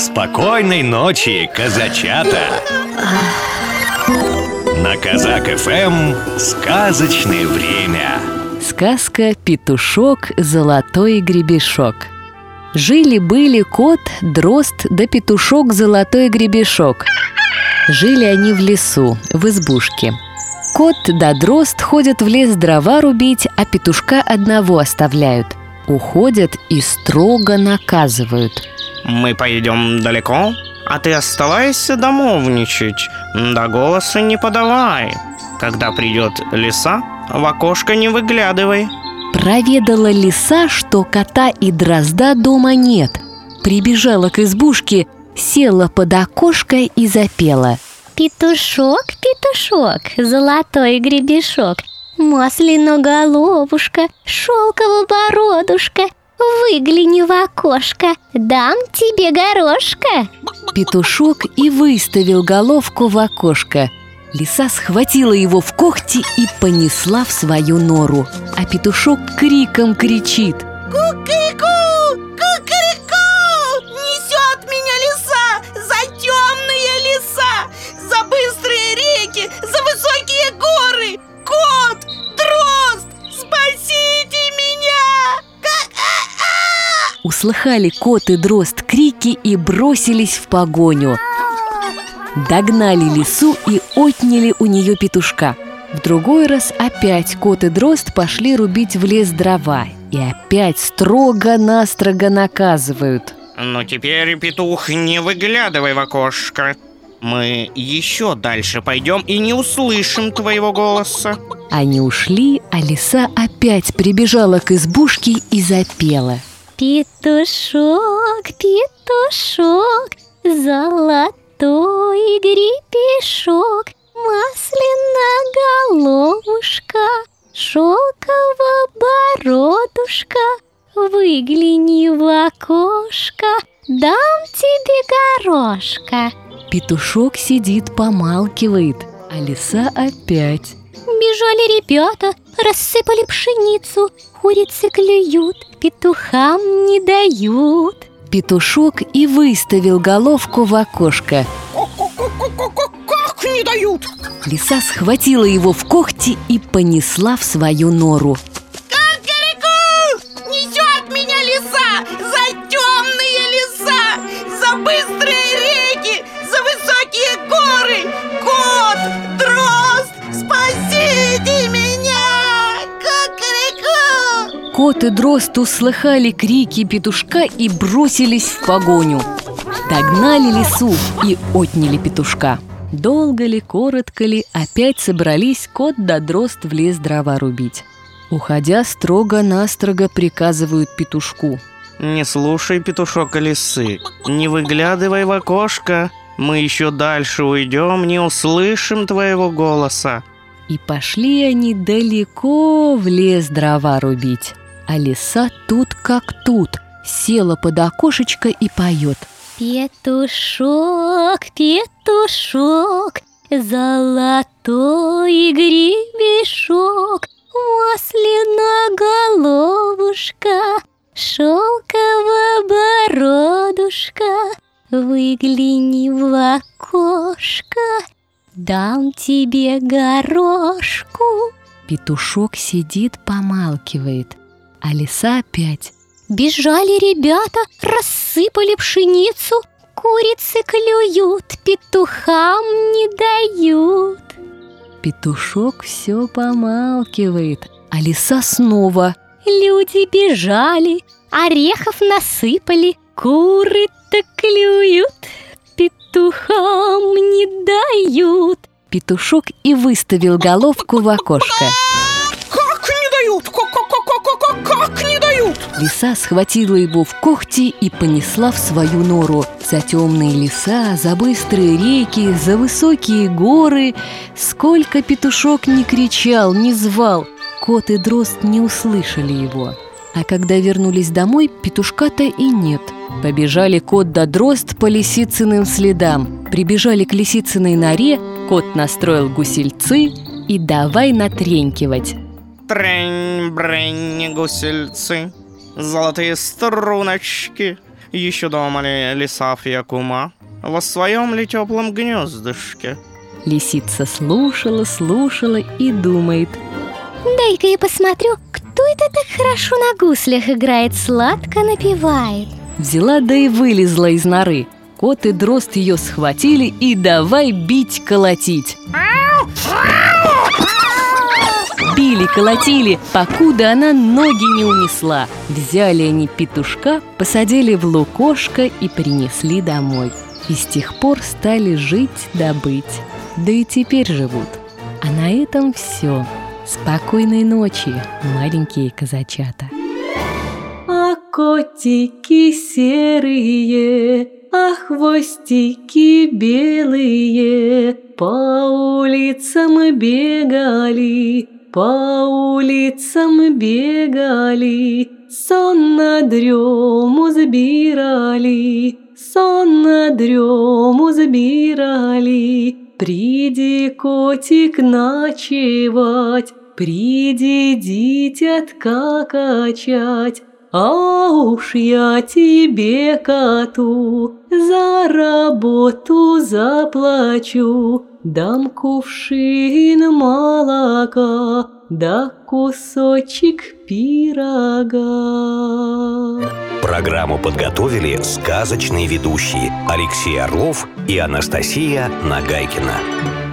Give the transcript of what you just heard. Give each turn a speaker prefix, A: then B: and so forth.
A: Спокойной ночи, казачата! На Казак ФМ сказочное время.
B: Сказка «Петушок, золотой гребешок». Жили-были кот, дрозд да петушок, золотой гребешок. Жили они в лесу, в избушке. Кот да дрозд ходят в лес дрова рубить, а петушка одного оставляют. Уходят и строго наказывают.
C: Мы поедем далеко, а ты оставайся домовничать, да голоса не подавай. Когда придет лиса, в окошко не выглядывай.
B: Проведала лиса, что кота и дрозда дома нет. Прибежала к избушке, села под окошко и запела.
D: Петушок, петушок, золотой гребешок, Масляно-головушка, шелково-бородушка, Выгляни в окошко, дам тебе горошка
B: Петушок и выставил головку в окошко. Лиса схватила его в когти и понесла в свою нору. А петушок криком кричит.
E: Ку-ки-ку!
B: Услыхали кот и дрозд крики и бросились в погоню. Догнали лису и отняли у нее петушка. В другой раз опять кот и дрозд пошли рубить в лес дрова. И опять строго-настрого наказывают.
C: Но теперь, петух, не выглядывай в окошко. Мы еще дальше пойдем и не услышим твоего голоса.
B: Они ушли, а лиса опять прибежала к избушке и запела.
D: Петушок, петушок, золотой гребешок, Масляно-головушка, шелково-бородушка, Выгляни в окошко, дам тебе горошка
B: Петушок сидит, помалкивает, а лиса опять.
D: Бежали ребята, рассыпали пшеницу Курицы клюют, петухам не дают
B: Петушок и выставил головку в окошко.
E: Как не дают?
B: Лиса схватила его в когти и понесла в свою нору.
E: Кот
B: и дрозд услыхали крики петушка и бросились в погоню. Догнали лису и отняли петушка. Долго ли, коротко ли, опять собрались кот да дрозд в лес дрова рубить. Уходя, строго-настрого приказывают петушку.
C: Не слушай петушок лисы, не выглядывай в окошко. Мы еще дальше уйдем, не услышим твоего голоса.
B: И пошли они далеко в лес дрова рубить. А лиса тут как тут, села под окошечко и поет.
D: Петушок, петушок, золотой гребешок, Масляно-головушка, шелково-бородушка, Выгляни в окошко, дам тебе горошку.
B: Петушок сидит, помалкивает. А лиса опять.
D: Бежали ребята, рассыпали пшеницу, Курицы клюют, петухам не дают
B: Петушок все помалкивает. А лиса снова.
D: Люди бежали, орехов насыпали, Куры-то клюют, петухам не дают
B: Петушок и выставил головку в окошко. Лиса схватила его в когти и понесла в свою нору. За темные леса, за быстрые реки, за высокие горы. Сколько петушок не кричал, не звал Кот и дрозд не услышали его. А когда вернулись домой, петушка-то и нет. Побежали кот да дрозд по лисицыным следам. Прибежали к лисицыной норе, кот настроил гусельцы И давай натренькивать.
C: Трень, брень, гусельцы, золотые струночки, Еще дома ли лиса Фиакума? Во своем ли теплом гнездышке?
B: Лисица слушала, слушала и думает.
D: Дай-ка я посмотрю, кто это так хорошо на гуслях играет, сладко напевает.
B: Взяла да и вылезла из норы. Кот и дрозд ее схватили и давай бить, колотить Били, колотили, покуда она ноги не унесла. Взяли они петушка, посадили в лукошко и принесли домой. И с тех пор стали жить да Да и теперь живут. А на этом все Спокойной ночи, маленькие казачата. А котики серые, а хвостики белые. По улицам бегали, по улицам бегали Сон на дрему забирали, сон на дрему забирали. Приди, котик, ночевать, Приди, дитятка, качать, а уж я тебе, коту, за работу заплачу, Дам кувшин молока, да кусочек пирога.
A: Программу подготовили сказочные ведущие Алексей Орлов и Анастасия Нагайкина.